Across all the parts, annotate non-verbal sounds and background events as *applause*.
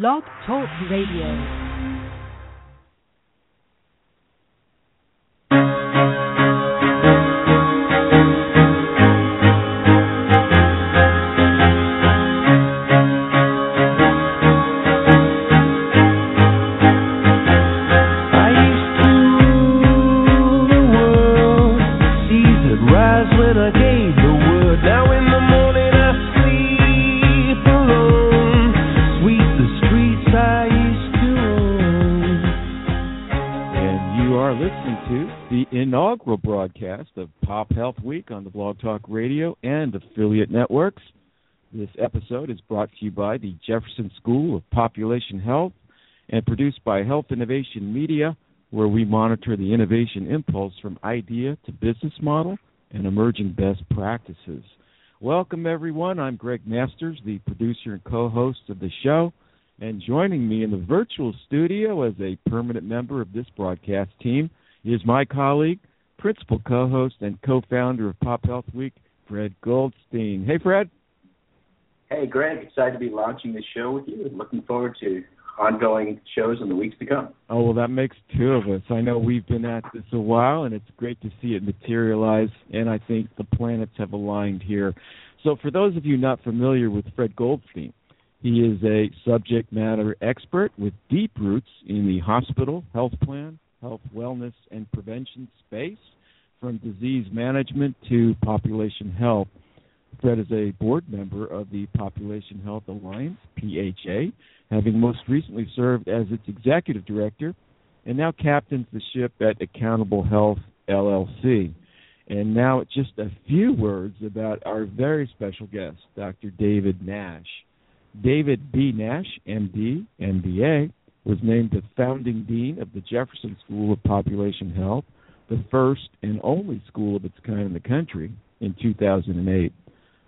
Blog Talk Radio. Week on the Blog Talk Radio and affiliate networks. This episode is brought to you by the Jefferson School of Population Health and produced by Health Innovation Media, where we monitor the innovation impulse from idea to business model and emerging best practices. Welcome, everyone. I'm Gregg Masters, the producer and co host of the show. And joining me in the virtual studio as a permanent member of this broadcast team is my colleague, principal co-host and co-founder of Pop Health Week, Fred Goldstein. Hey, Fred. Hey, Gregg. Excited to be launching this show with you and looking forward to ongoing shows in the weeks to come. Oh, well, that makes two of us. I know we've been at this a while, and it's great to see it materialize, and I think the planets have aligned here. So, for those of you not familiar with Fred Goldstein, he is a subject matter expert with deep roots in the hospital, health plan, health, wellness, and prevention space from disease management to population health. Fred is a board member of the Population Health Alliance, PHA, having most recently served as its executive director, and now captains the ship at Accountable Health LLC. And now, just a few words about our very special guest, Dr. David Nash. David B. Nash, MD, MBA, was named the founding dean of the Jefferson School of Population Health the first and only school of its kind in the country, in 2008.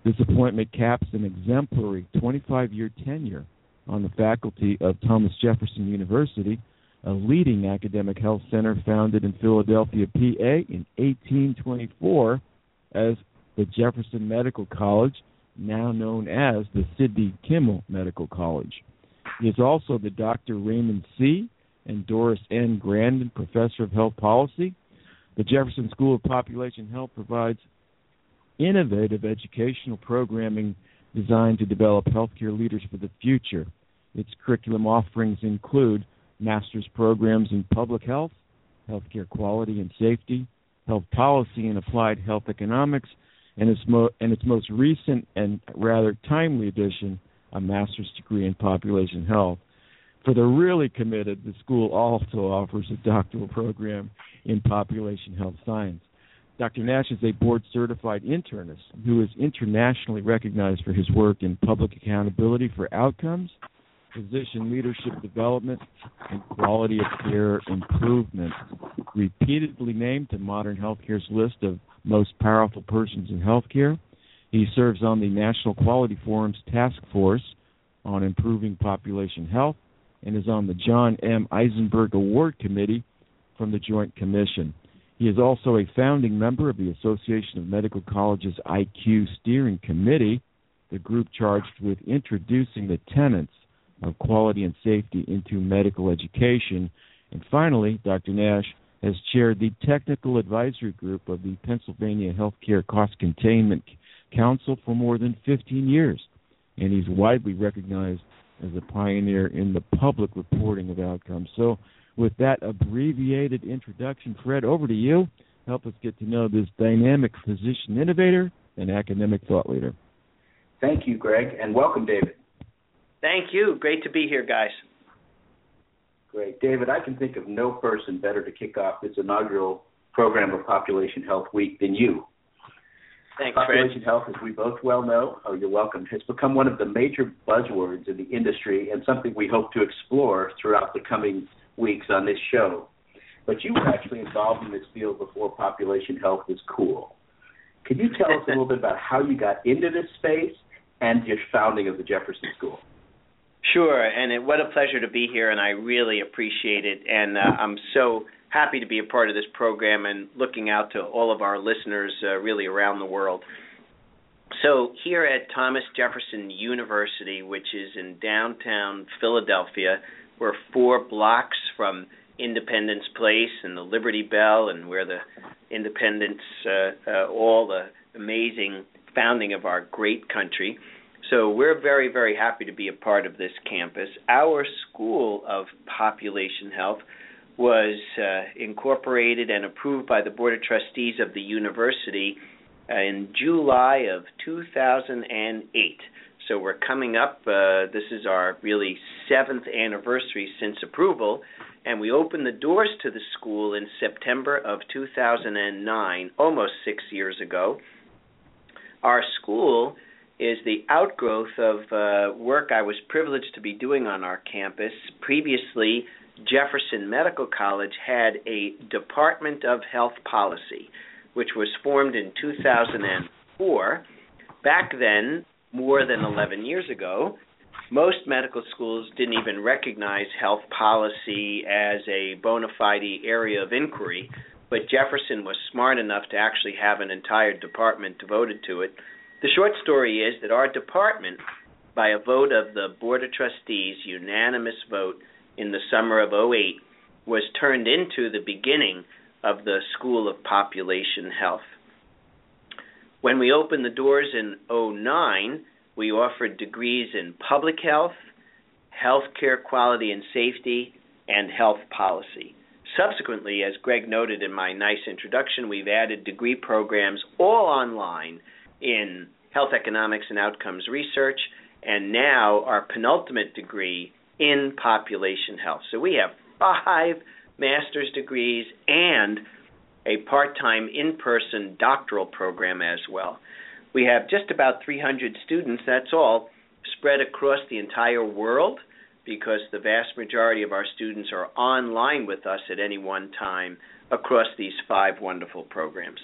This appointment caps an exemplary 25 year tenure on the faculty of Thomas Jefferson University, a leading academic health center founded in Philadelphia, PA in 1824 as the Jefferson Medical College, now known as the Sidney Kimmel Medical College. He is also the Dr. Raymond C. and Doris N. Grandon Professor of Health Policy the Jefferson School of Population Health provides innovative educational programming designed to develop healthcare leaders for the future. Its curriculum offerings include master's programs in public health, healthcare quality and safety, health policy and applied health economics, and its, mo- and its most recent and rather timely addition, a master's degree in population health. For the really committed, the school also offers a doctoral program in population health science. Dr. Nash is a board certified internist who is internationally recognized for his work in public accountability for outcomes, physician leadership development, and quality of care improvement. Repeatedly named to Modern Healthcare's list of most powerful persons in healthcare, he serves on the National Quality Forum's task force on improving population health and is on the John M. Eisenberg Award Committee from the Joint Commission. He is also a founding member of the Association of Medical Colleges IQ Steering Committee, the group charged with introducing the tenets of quality and safety into medical education. And finally, Dr. Nash has chaired the technical advisory group of the Pennsylvania Healthcare Cost Containment Council for more than 15 years, and he's widely recognized as a pioneer in the public reporting of outcomes. So, with that abbreviated introduction, Fred, over to you. Help us get to know this dynamic physician innovator and academic thought leader. Thank you, Gregg, and welcome, David. Thank you. Great to be here, guys. Great. David, I can think of no person better to kick off this inaugural program of Population Health Week than you. Thanks, Population Fred. health, as we both well know, oh, you're welcome, has become one of the major buzzwords in the industry and something we hope to explore throughout the coming weeks on this show. But you were actually involved in this field before population health was cool. Could you tell us a little bit about how you got into this space and your founding of the Jefferson School? Sure, and it, what a pleasure to be here, and I really appreciate it. And uh, I'm so happy to be a part of this program and looking out to all of our listeners uh, really around the world. So, here at Thomas Jefferson University, which is in downtown Philadelphia, we're four blocks from Independence Place and the Liberty Bell, and where the Independence, uh, uh, all the amazing founding of our great country. So we're very, very happy to be a part of this campus. Our School of Population Health was uh, incorporated and approved by the Board of Trustees of the university uh, in July of 2008. So we're coming up, uh, this is our really seventh anniversary since approval, and we opened the doors to the school in September of 2009, almost six years ago. Our school is the outgrowth of uh, work I was privileged to be doing on our campus. Previously, Jefferson Medical College had a Department of Health Policy, which was formed in 2004. Back then, more than 11 years ago, most medical schools didn't even recognize health policy as a bona fide area of inquiry, but Jefferson was smart enough to actually have an entire department devoted to it the short story is that our department, by a vote of the Board of Trustees, unanimous vote in the summer of 08, was turned into the beginning of the School of Population Health. When we opened the doors in 09, we offered degrees in public health, healthcare quality and safety, and health policy. Subsequently, as Gregg noted in my nice introduction, we've added degree programs all online in health economics and outcomes research, and now our penultimate degree in population health. So we have five master's degrees and a part time in person doctoral program as well. We have just about 300 students, that's all, spread across the entire world because the vast majority of our students are online with us at any one time across these five wonderful programs.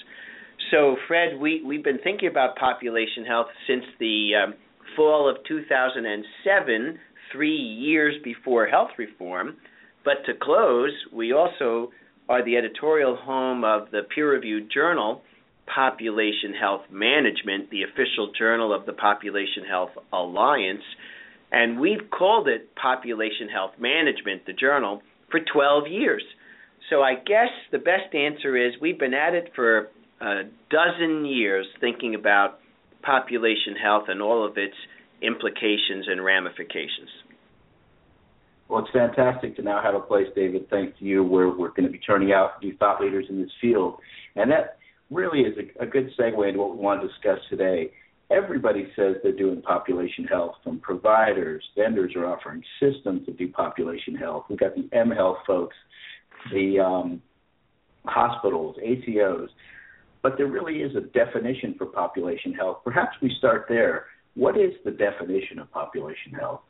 So, Fred, we, we've been thinking about population health since the um, fall of 2007, three years before health reform. But to close, we also are the editorial home of the peer reviewed journal Population Health Management, the official journal of the Population Health Alliance. And we've called it Population Health Management, the journal, for 12 years. So I guess the best answer is we've been at it for a dozen years thinking about population health and all of its implications and ramifications. Well, it's fantastic to now have a place, David, thanks to you, where we're going to be turning out new thought leaders in this field. And that really is a, a good segue into what we want to discuss today. Everybody says they're doing population health, from providers, vendors are offering systems to do population health. We've got the M Health folks, the um, hospitals, ACOs but there really is a definition for population health. Perhaps we start there. What is the definition of population health?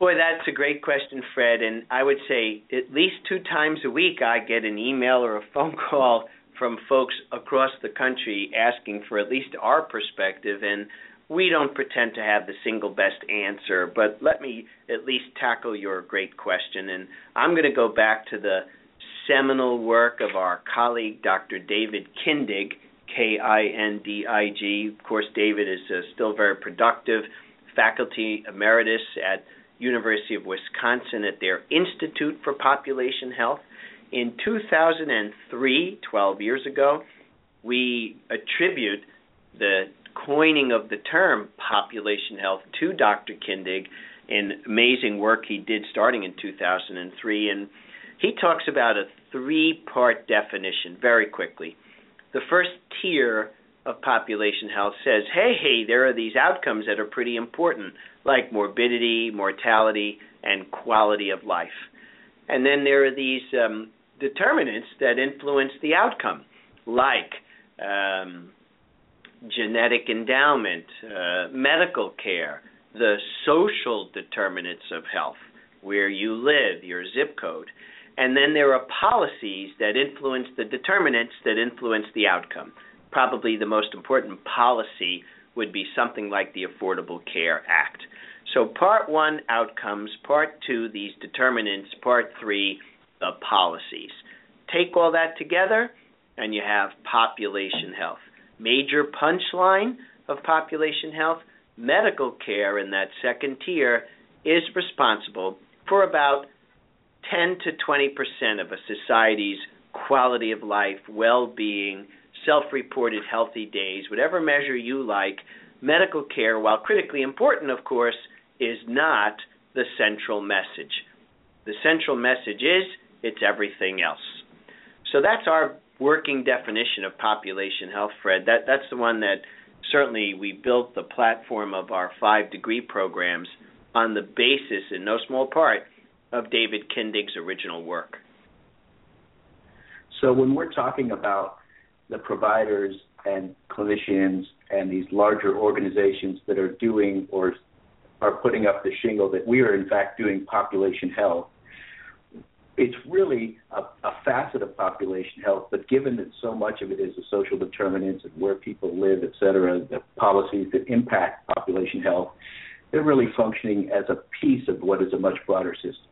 Boy, that's a great question, Fred. And I would say at least two times a week I get an email or a phone *laughs* call from folks across the country asking for at least our perspective. And we don't pretend to have the single best answer, but let me at least tackle your great question. And I'm going to go back to the seminal work of our colleague Dr. David Kindig, K I N D I G. Of course, David is uh, still very productive faculty emeritus at University of Wisconsin at their Institute for Population Health. In 2003, 12 years ago, we attribute the coining of the term population health to Dr. Kindig in amazing work he did starting in 2003 and he talks about a three part definition very quickly. The first tier of population health says, hey, hey, there are these outcomes that are pretty important, like morbidity, mortality, and quality of life. And then there are these um, determinants that influence the outcome, like um, genetic endowment, uh, medical care, the social determinants of health, where you live, your zip code. And then there are policies that influence the determinants that influence the outcome. Probably the most important policy would be something like the Affordable Care Act. So, part one, outcomes. Part two, these determinants. Part three, the policies. Take all that together, and you have population health. Major punchline of population health, medical care in that second tier is responsible for about 10 to 20 percent of a society's quality of life, well-being, self-reported healthy days, whatever measure you like. Medical care, while critically important, of course, is not the central message. The central message is it's everything else. So that's our working definition of population health, Fred. That that's the one that certainly we built the platform of our five degree programs on the basis, in no small part, of David Kindig's original work. So when we're talking about the providers and clinicians and these larger organizations that are doing or are putting up the shingle that we are in fact doing population health, it's really a, a, facet of population health, but given that so much of it is the social determinants of where people live, et cetera, the policies that impact population health, they're really functioning as a piece of what is a much broader system.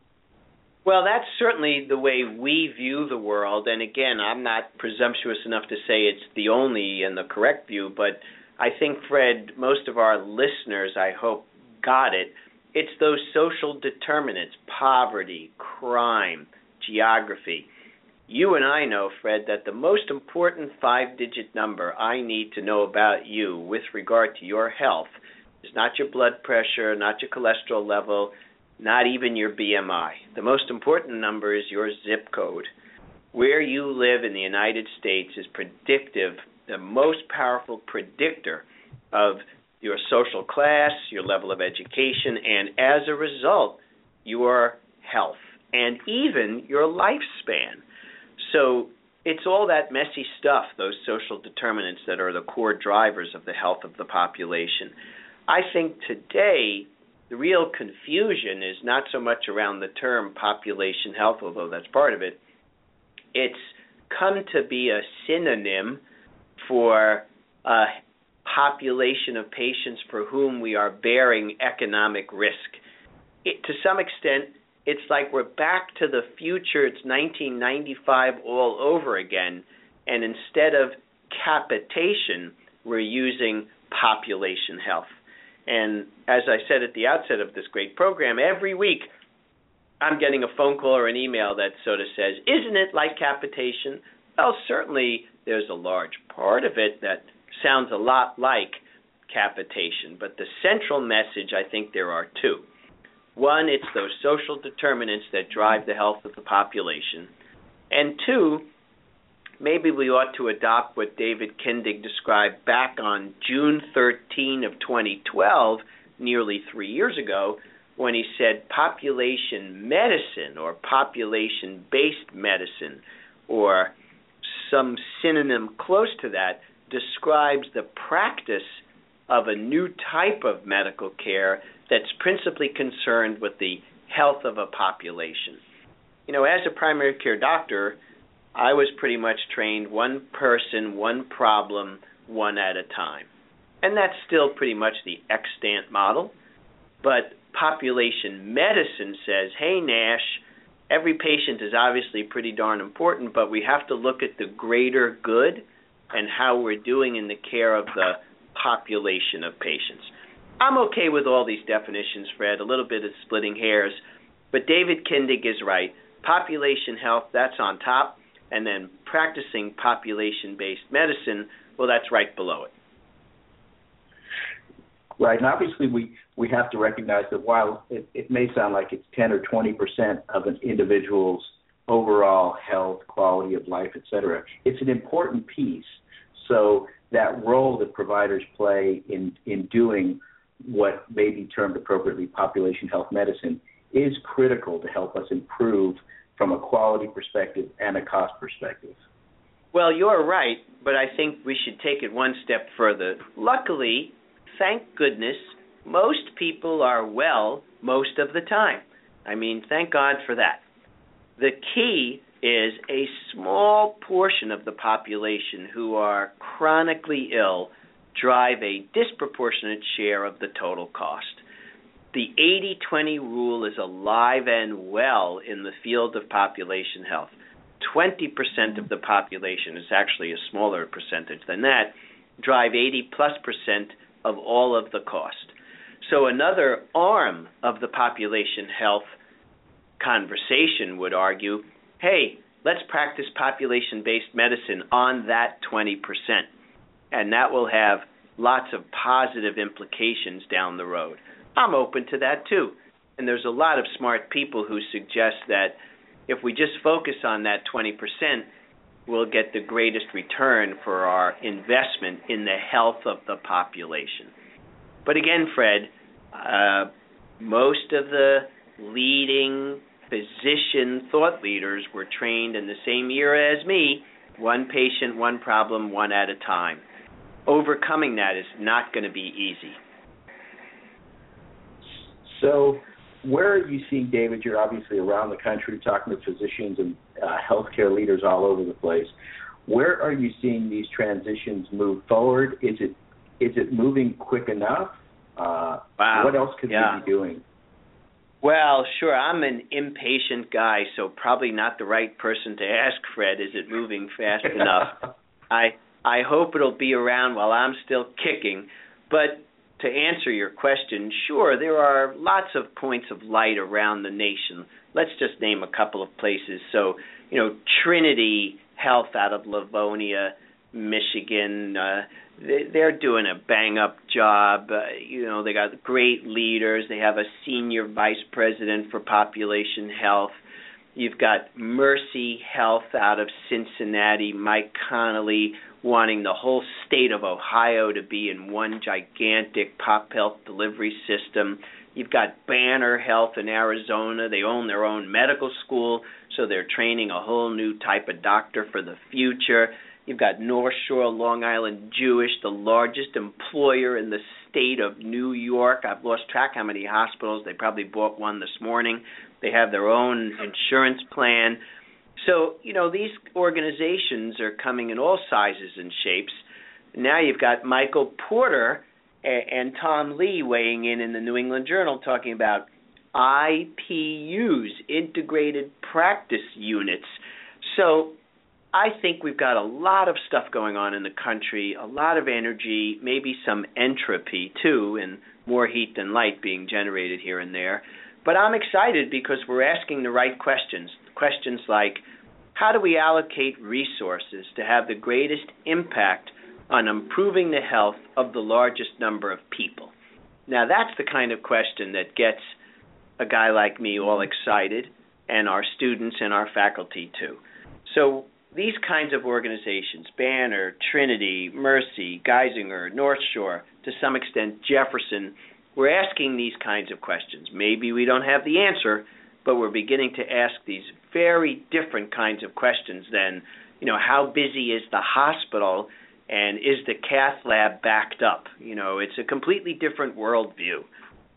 Well, that's certainly the way we view the world. And again, I'm not presumptuous enough to say it's the only and the correct view, but I think, Fred, most of our listeners, I hope, got it. It's those social determinants poverty, crime, geography. You and I know, Fred, that the most important five digit number I need to know about you with regard to your health is not your blood pressure, not your cholesterol level, not even your BMI. The most important number is your zip code. Where you live in the United States is predictive, the most powerful predictor of your social class, your level of education, and as a result, your health and even your lifespan. So it's all that messy stuff, those social determinants that are the core drivers of the health of the population. I think today the real confusion is not so much around the term population health, although that's part of it. It's come to be a synonym for a population of patients for whom we are bearing economic risk. It, to some extent, it's like we're back to the future. It's 1995 all over again. And instead of capitation, we're using population health. And as I said at the outset of this great program, every week I'm getting a phone call or an email that sort of says, Isn't it like capitation? Well, certainly there's a large part of it that sounds a lot like capitation, but the central message, I think there are two. One, it's those social determinants that drive the health of the population. And two, maybe we ought to adopt what David Kindig described back on June 13 of 2012, nearly three years ago, when he said population medicine or population based medicine or some synonym close to that describes the practice of a new type of medical care that's principally concerned with the health of a population. You know, as a primary care doctor, I was pretty much trained one person, one problem, one at a time. And that's still pretty much the extant model. But population medicine says, hey, Nash, every patient is obviously pretty darn important, but we have to look at the greater good and how we're doing in the care of the population of patients. I'm okay with all these definitions, Fred, a little bit of splitting hairs, but David Kindig is right. Population health, that's on top, and then practicing population based medicine, well, that's right below it. Right, and obviously we, we have to recognize that while it, it may sound like it's 10 or 20 percent of an individual's overall health, quality of life, et cetera, it's an important piece. So that role that providers play in, in doing what may be termed appropriately population health medicine is critical to help us improve from a quality perspective and a cost perspective. Well, you're right, but I think we should take it one step further. Luckily, thank goodness, most people are well most of the time. I mean, thank God for that. The key is a small portion of the population who are chronically ill drive a disproportionate share of the total cost. The 80 20 rule is alive and well in the field of population health. 20% of the population is actually a smaller percentage than that, drive 80 plus percent of all of the cost. So, another arm of the population health conversation would argue hey, let's practice population based medicine on that 20%. And that will have lots of positive implications down the road. I'm open to that too. And there's a lot of smart people who suggest that if we just focus on that 20%, we'll get the greatest return for our investment in the health of the population. But again, Fred, uh, most of the leading physician thought leaders were trained in the same era as me one patient, one problem, one at a time. Overcoming that is not going to be easy. So, where are you seeing, David? You're obviously around the country talking to physicians and uh, healthcare leaders all over the place. Where are you seeing these transitions move forward? Is it is it moving quick enough? Uh, wow. What else could yeah. we be doing? Well, sure. I'm an impatient guy, so probably not the right person to ask Fred. Is it moving fast *laughs* enough? I I hope it'll be around while I'm still kicking. But to answer your question, sure, there are lots of points of light around the nation. Let's just name a couple of places. So, you know, Trinity Health out of Livonia, Michigan. Uh, they're doing a bang up job. Uh, you know, they got great leaders. They have a senior vice president for population health. You've got Mercy Health out of Cincinnati, Mike Connelly wanting the whole state of Ohio to be in one gigantic pop health delivery system. You've got Banner Health in Arizona. They own their own medical school, so they're training a whole new type of doctor for the future. You've got North Shore Long Island Jewish, the largest employer in the state of New York. I've lost track how many hospitals. They probably bought one this morning. They have their own insurance plan. So, you know, these organizations are coming in all sizes and shapes. Now you've got Michael Porter and Tom Lee weighing in in the New England Journal talking about IPUs, integrated practice units. So, I think we've got a lot of stuff going on in the country, a lot of energy, maybe some entropy too, and more heat than light being generated here and there. But I'm excited because we're asking the right questions. Questions like how do we allocate resources to have the greatest impact on improving the health of the largest number of people? Now, that's the kind of question that gets a guy like me all excited, and our students and our faculty too. So, these kinds of organizations, Banner, Trinity, Mercy, Geisinger, North Shore, to some extent Jefferson, we're asking these kinds of questions. Maybe we don't have the answer, but we're beginning to ask these very different kinds of questions than, you know, how busy is the hospital and is the cath lab backed up? You know, it's a completely different worldview,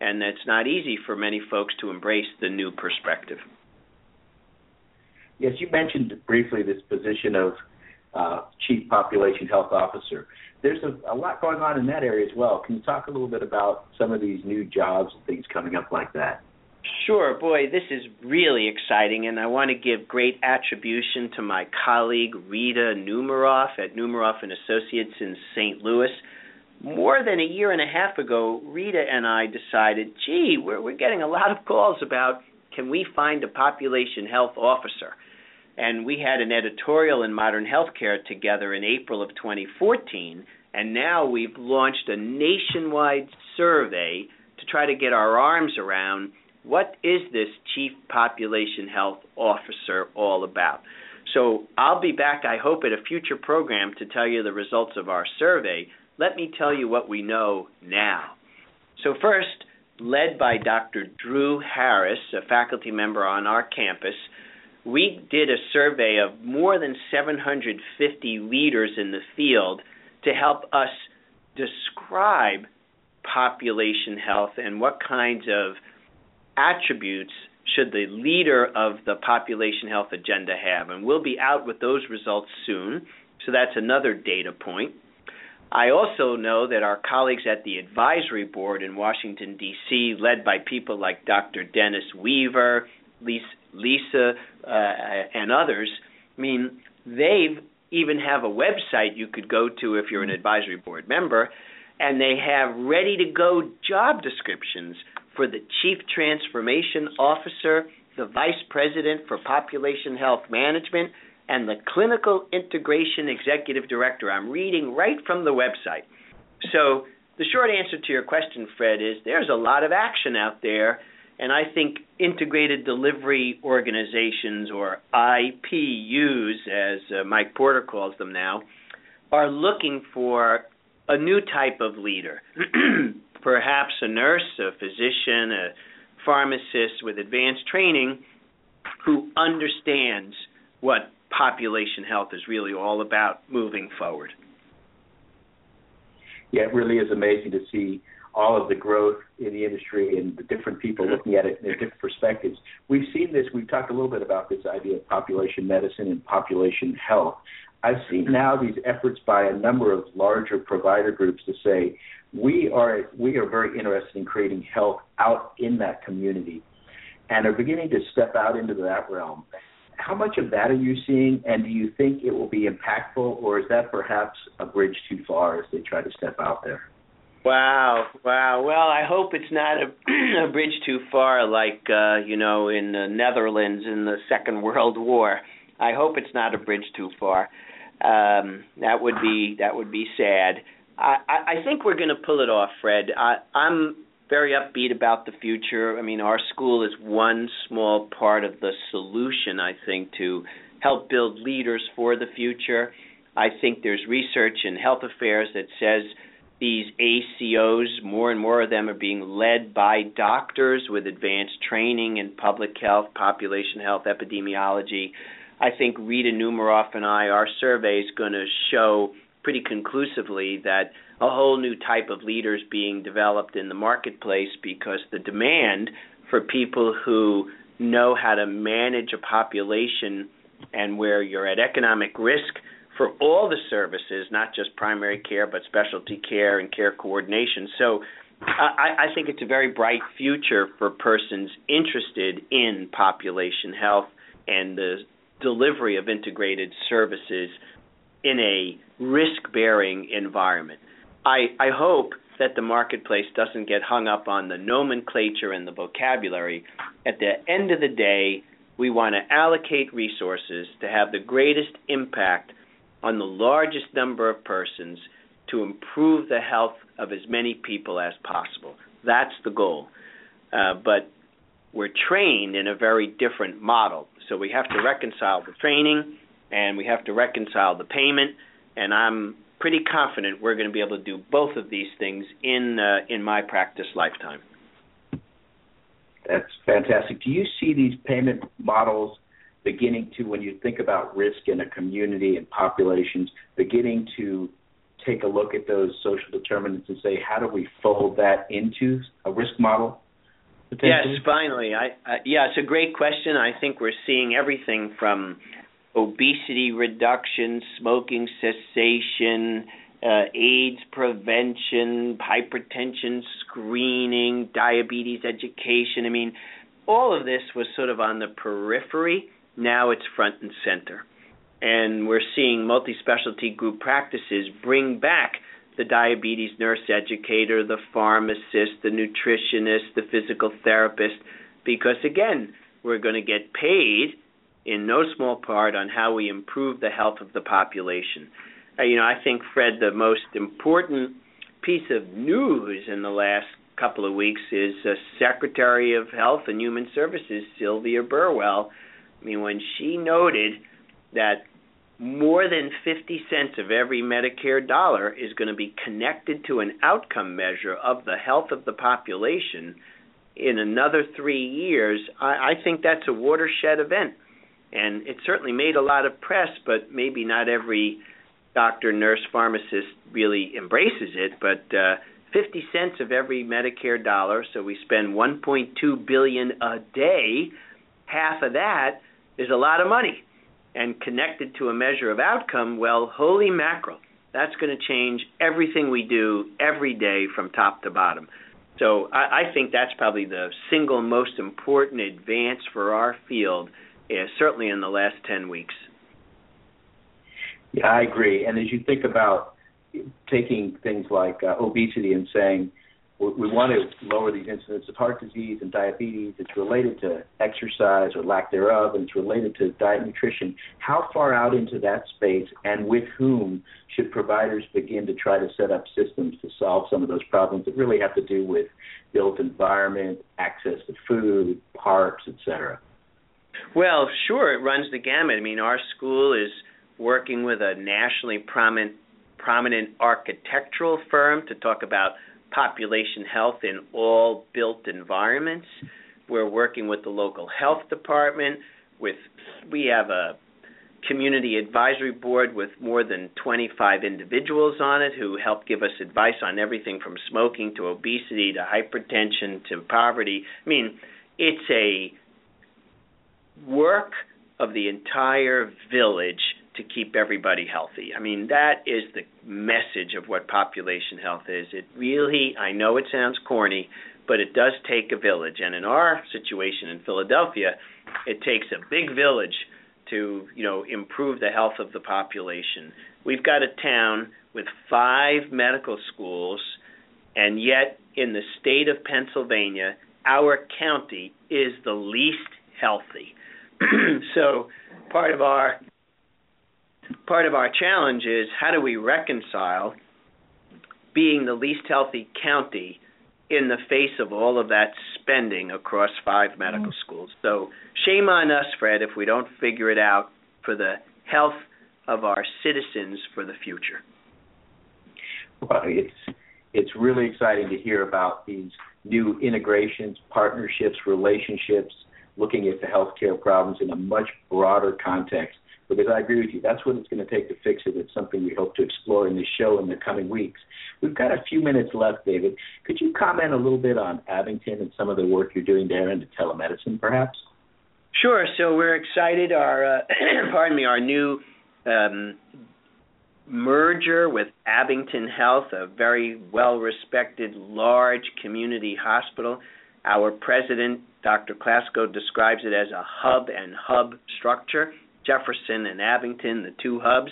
and it's not easy for many folks to embrace the new perspective. Yes, you mentioned briefly this position of uh, Chief Population Health Officer. There's a, a, lot going on in that area as well. Can you talk a little bit about some of these new jobs and things coming up like that? Sure, boy, this is really exciting, and I want to give great attribution to my colleague Rita Numerof at Numerof and Associates in St. Louis. More than a year and a half ago, Rita and I decided, gee, we're, we're getting a lot of calls about can we find a population health officer? And we had an editorial in Modern Healthcare together in April of 2014, and now we've launched a nationwide survey to try to get our arms around what is this Chief Population Health Officer all about. So I'll be back, I hope, at a future program to tell you the results of our survey. Let me tell you what we know now. So, first, led by Dr. Drew Harris, a faculty member on our campus, we did a survey of more than 750 leaders in the field to help us describe population health and what kinds of attributes should the leader of the population health agenda have. And we'll be out with those results soon. So that's another data point. I also know that our colleagues at the advisory board in Washington, D.C., led by people like Dr. Dennis Weaver, Lisa, uh, and others, I mean, they even have a website you could go to if you're an advisory board member, and they have ready to go job descriptions for the Chief Transformation Officer, the Vice President for Population Health Management, and the Clinical Integration Executive Director. I'm reading right from the website. So, the short answer to your question, Fred, is there's a lot of action out there, and I think integrated delivery organizations, or IPUs, as uh, Mike Porter calls them now, are looking for a new type of leader. *clears throat* Perhaps a nurse, a physician, a pharmacist with advanced training who understands what population health is really all about moving forward. Yeah, it really is amazing to see all of the growth in the industry and the different people looking at it in different perspectives. We've seen this, we've talked a little bit about this idea of population medicine and population health. I've seen now these efforts by a number of larger provider groups to say we are we are very interested in creating health out in that community and are beginning to step out into that realm. How much of that are you seeing, and do you think it will be impactful, or is that perhaps a bridge too far as they try to step out there? Wow, wow. Well, I hope it's not a, *clears throat* a bridge too far, like uh, you know, in the Netherlands in the Second World War. I hope it's not a bridge too far. Um, that would be that would be sad. I, I think we're going to pull it off, Fred. I, I'm very upbeat about the future. I mean, our school is one small part of the solution, I think, to help build leaders for the future. I think there's research in health affairs that says these ACOs, more and more of them are being led by doctors with advanced training in public health, population health, epidemiology. I think Rita Numerof and I, our survey is going to show pretty conclusively that a whole new type of leaders being developed in the marketplace because the demand for people who know how to manage a population and where you're at economic risk for all the services, not just primary care, but specialty care and care coordination. So I, I think it's a very bright future for persons interested in population health and the delivery of integrated services in a risk bearing environment. I, I hope that the marketplace doesn't get hung up on the nomenclature and the vocabulary. At the end of the day, we want to allocate resources to have the greatest impact on the largest number of persons to improve the health of as many people as possible. That's the goal. Uh, but we're trained in a very different model. So we have to reconcile the training and we have to reconcile the payment. And I'm pretty confident we're going to be able to do both of these things in uh, in my practice lifetime. That's fantastic. Do you see these payment models beginning to, when you think about risk in a community and populations, beginning to take a look at those social determinants and say, how do we fold that into a risk model? Yes, finally. I, uh, yeah, it's a great question. I think we're seeing everything from obesity reduction, smoking cessation, uh, AIDS prevention, hypertension screening, diabetes education. I mean, all of this was sort of on the periphery. Now it's front and center. And we're seeing multi specialty group practices bring back the diabetes nurse educator, the pharmacist, the nutritionist, the physical therapist, because again, we're going to get paid in no small part on how we improve the health of the population. Uh, you know, I think, Fred, the most important piece of news in the last couple of weeks is uh, Secretary of Health and Human Services, Sylvia Burwell. I mean, when she noted that more than 50 cents of every Medicare dollar is going to be connected to an outcome measure of the health of the population in another three years, I, I think that's a watershed event and it certainly made a lot of press, but maybe not every doctor, nurse, pharmacist really embraces it. But uh, 50 cents of every Medicare dollar, so we spend 1.2 billion a day. Half of that is a lot of money, and connected to a measure of outcome. Well, holy mackerel! That's going to change everything we do every day from top to bottom. So I, I think that's probably the single most important advance for our field certainly in the last 10 weeks. Yeah, I agree. And as you think about taking things like uh, obesity and saying we want to lower these incidents of heart disease and diabetes. It's related to exercise or lack thereof, and it's related to diet and nutrition. How far out into that space and with whom should providers begin to try to set up systems to solve some of those problems that really have to do with built environment, access to food, parks, etc.? Well, sure, it runs the gamut. I mean, our school is working with a nationally prominent prominent architectural firm to talk about population health in all built environments. We're working with the local health department. With we have a community advisory board with more than 25 individuals on it who help give us advice on everything from smoking to obesity to hypertension to poverty. I mean, it's a work of the entire village to keep everybody healthy. I mean, that is the message of what population health is. It really, I know it sounds corny, but it does take a village. And in our situation in Philadelphia, it takes a big village to, you know, improve the health of the population. We've got a town with five medical schools, and yet in the state of Pennsylvania, our county is the least healthy. *clears throat* so part of our part of our challenge is how do we reconcile being the least healthy county in the face of all of that spending across five medical mm. schools. So shame on us, Fred, if we don't figure it out for the health of our citizens for the future. Well, it's it's really exciting to hear about these new integrations, partnerships, relationships, looking at the healthcare problems in a much broader context because I agree with you. That's what it's going to take to fix it. It's something we hope to explore in this show in the coming weeks. We've got a few minutes left, David. Could you comment a little bit on Abington and some of the work you're doing there into telemedicine, perhaps? Sure. So we're excited. Our uh, *clears throat* pardon me, our new um, merger with Abington Health, a very well-respected, large community hospital. Our president, Dr. Klasko, describes it as a hub and hub structure. Jefferson and Abington, the two hubs.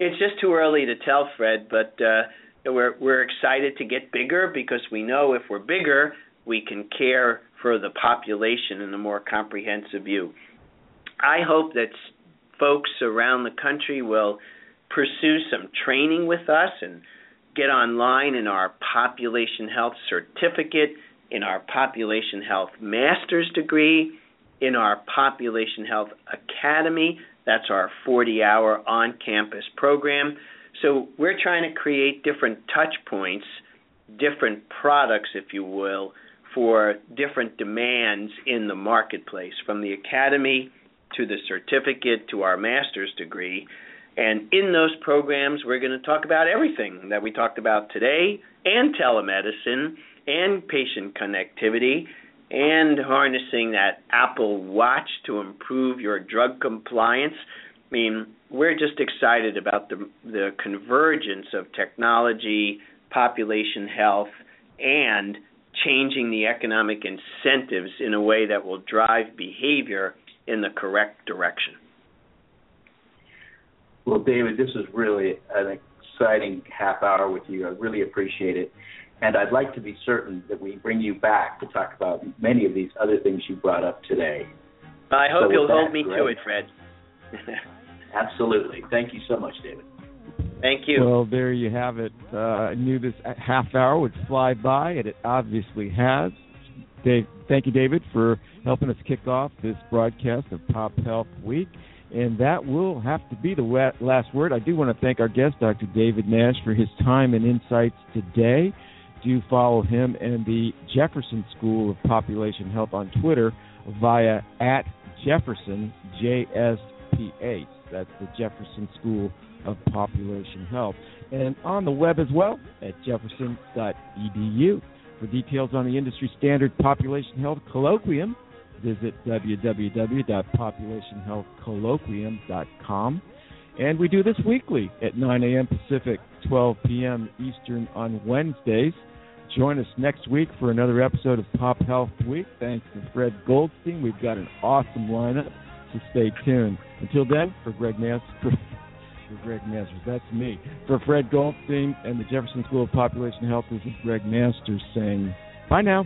It's just too early to tell, Fred, but uh, we're we're excited to get bigger because we know if we're bigger, we can care for the population in a more comprehensive view. I hope that folks around the country will pursue some training with us and get online in our population health certificate, in our population health master's degree, in our Population Health Academy. That's our 40 hour on campus program. So we're trying to create different touch points, different products, if you will, for different demands in the marketplace, from the academy to the certificate to our master's degree. And in those programs, we're going to talk about everything that we talked about today and telemedicine and patient connectivity and harnessing that Apple Watch to improve your drug compliance. I mean, we're just excited about the the convergence of technology, population health, and changing the economic incentives in a way that will drive behavior in the correct direction. Well, David, this is really an exciting half hour with you. I really appreciate it. And I'd like to be certain that we bring you back to talk about many of these other things you brought up today. I hope so you'll that, hold me Gregg, to it, Fred. *laughs* absolutely. Thank you so much, David. Thank you. Well, there you have it. Uh, I knew this half hour would fly by, and it obviously has. Dave, thank you, David, for helping us kick off this broadcast of Pop Health Week. And that will have to be the last word. I do want to thank our guest, Dr. David Nash, for his time and insights today do follow him and the Jefferson School of Population Health on Twitter via at Jefferson JSPH. That's the Jefferson School of Population Health. And on the web as well at jefferson.edu. For details on the industry standard Population Health Colloquium, visit www.populationhealthcolloquium.com. And we do this weekly at 9 a.m. Pacific, 12 p.m. Eastern on Wednesdays. Join us next week for another episode of Pop Health Week. Thanks to Fred Goldstein. We've got an awesome lineup, so stay tuned. Until then, for Greg Nance, *laughs* for Gregg Masters. That's me. For Fred Goldstein and the Jefferson School of Population Health, this is Gregg Masters saying bye now.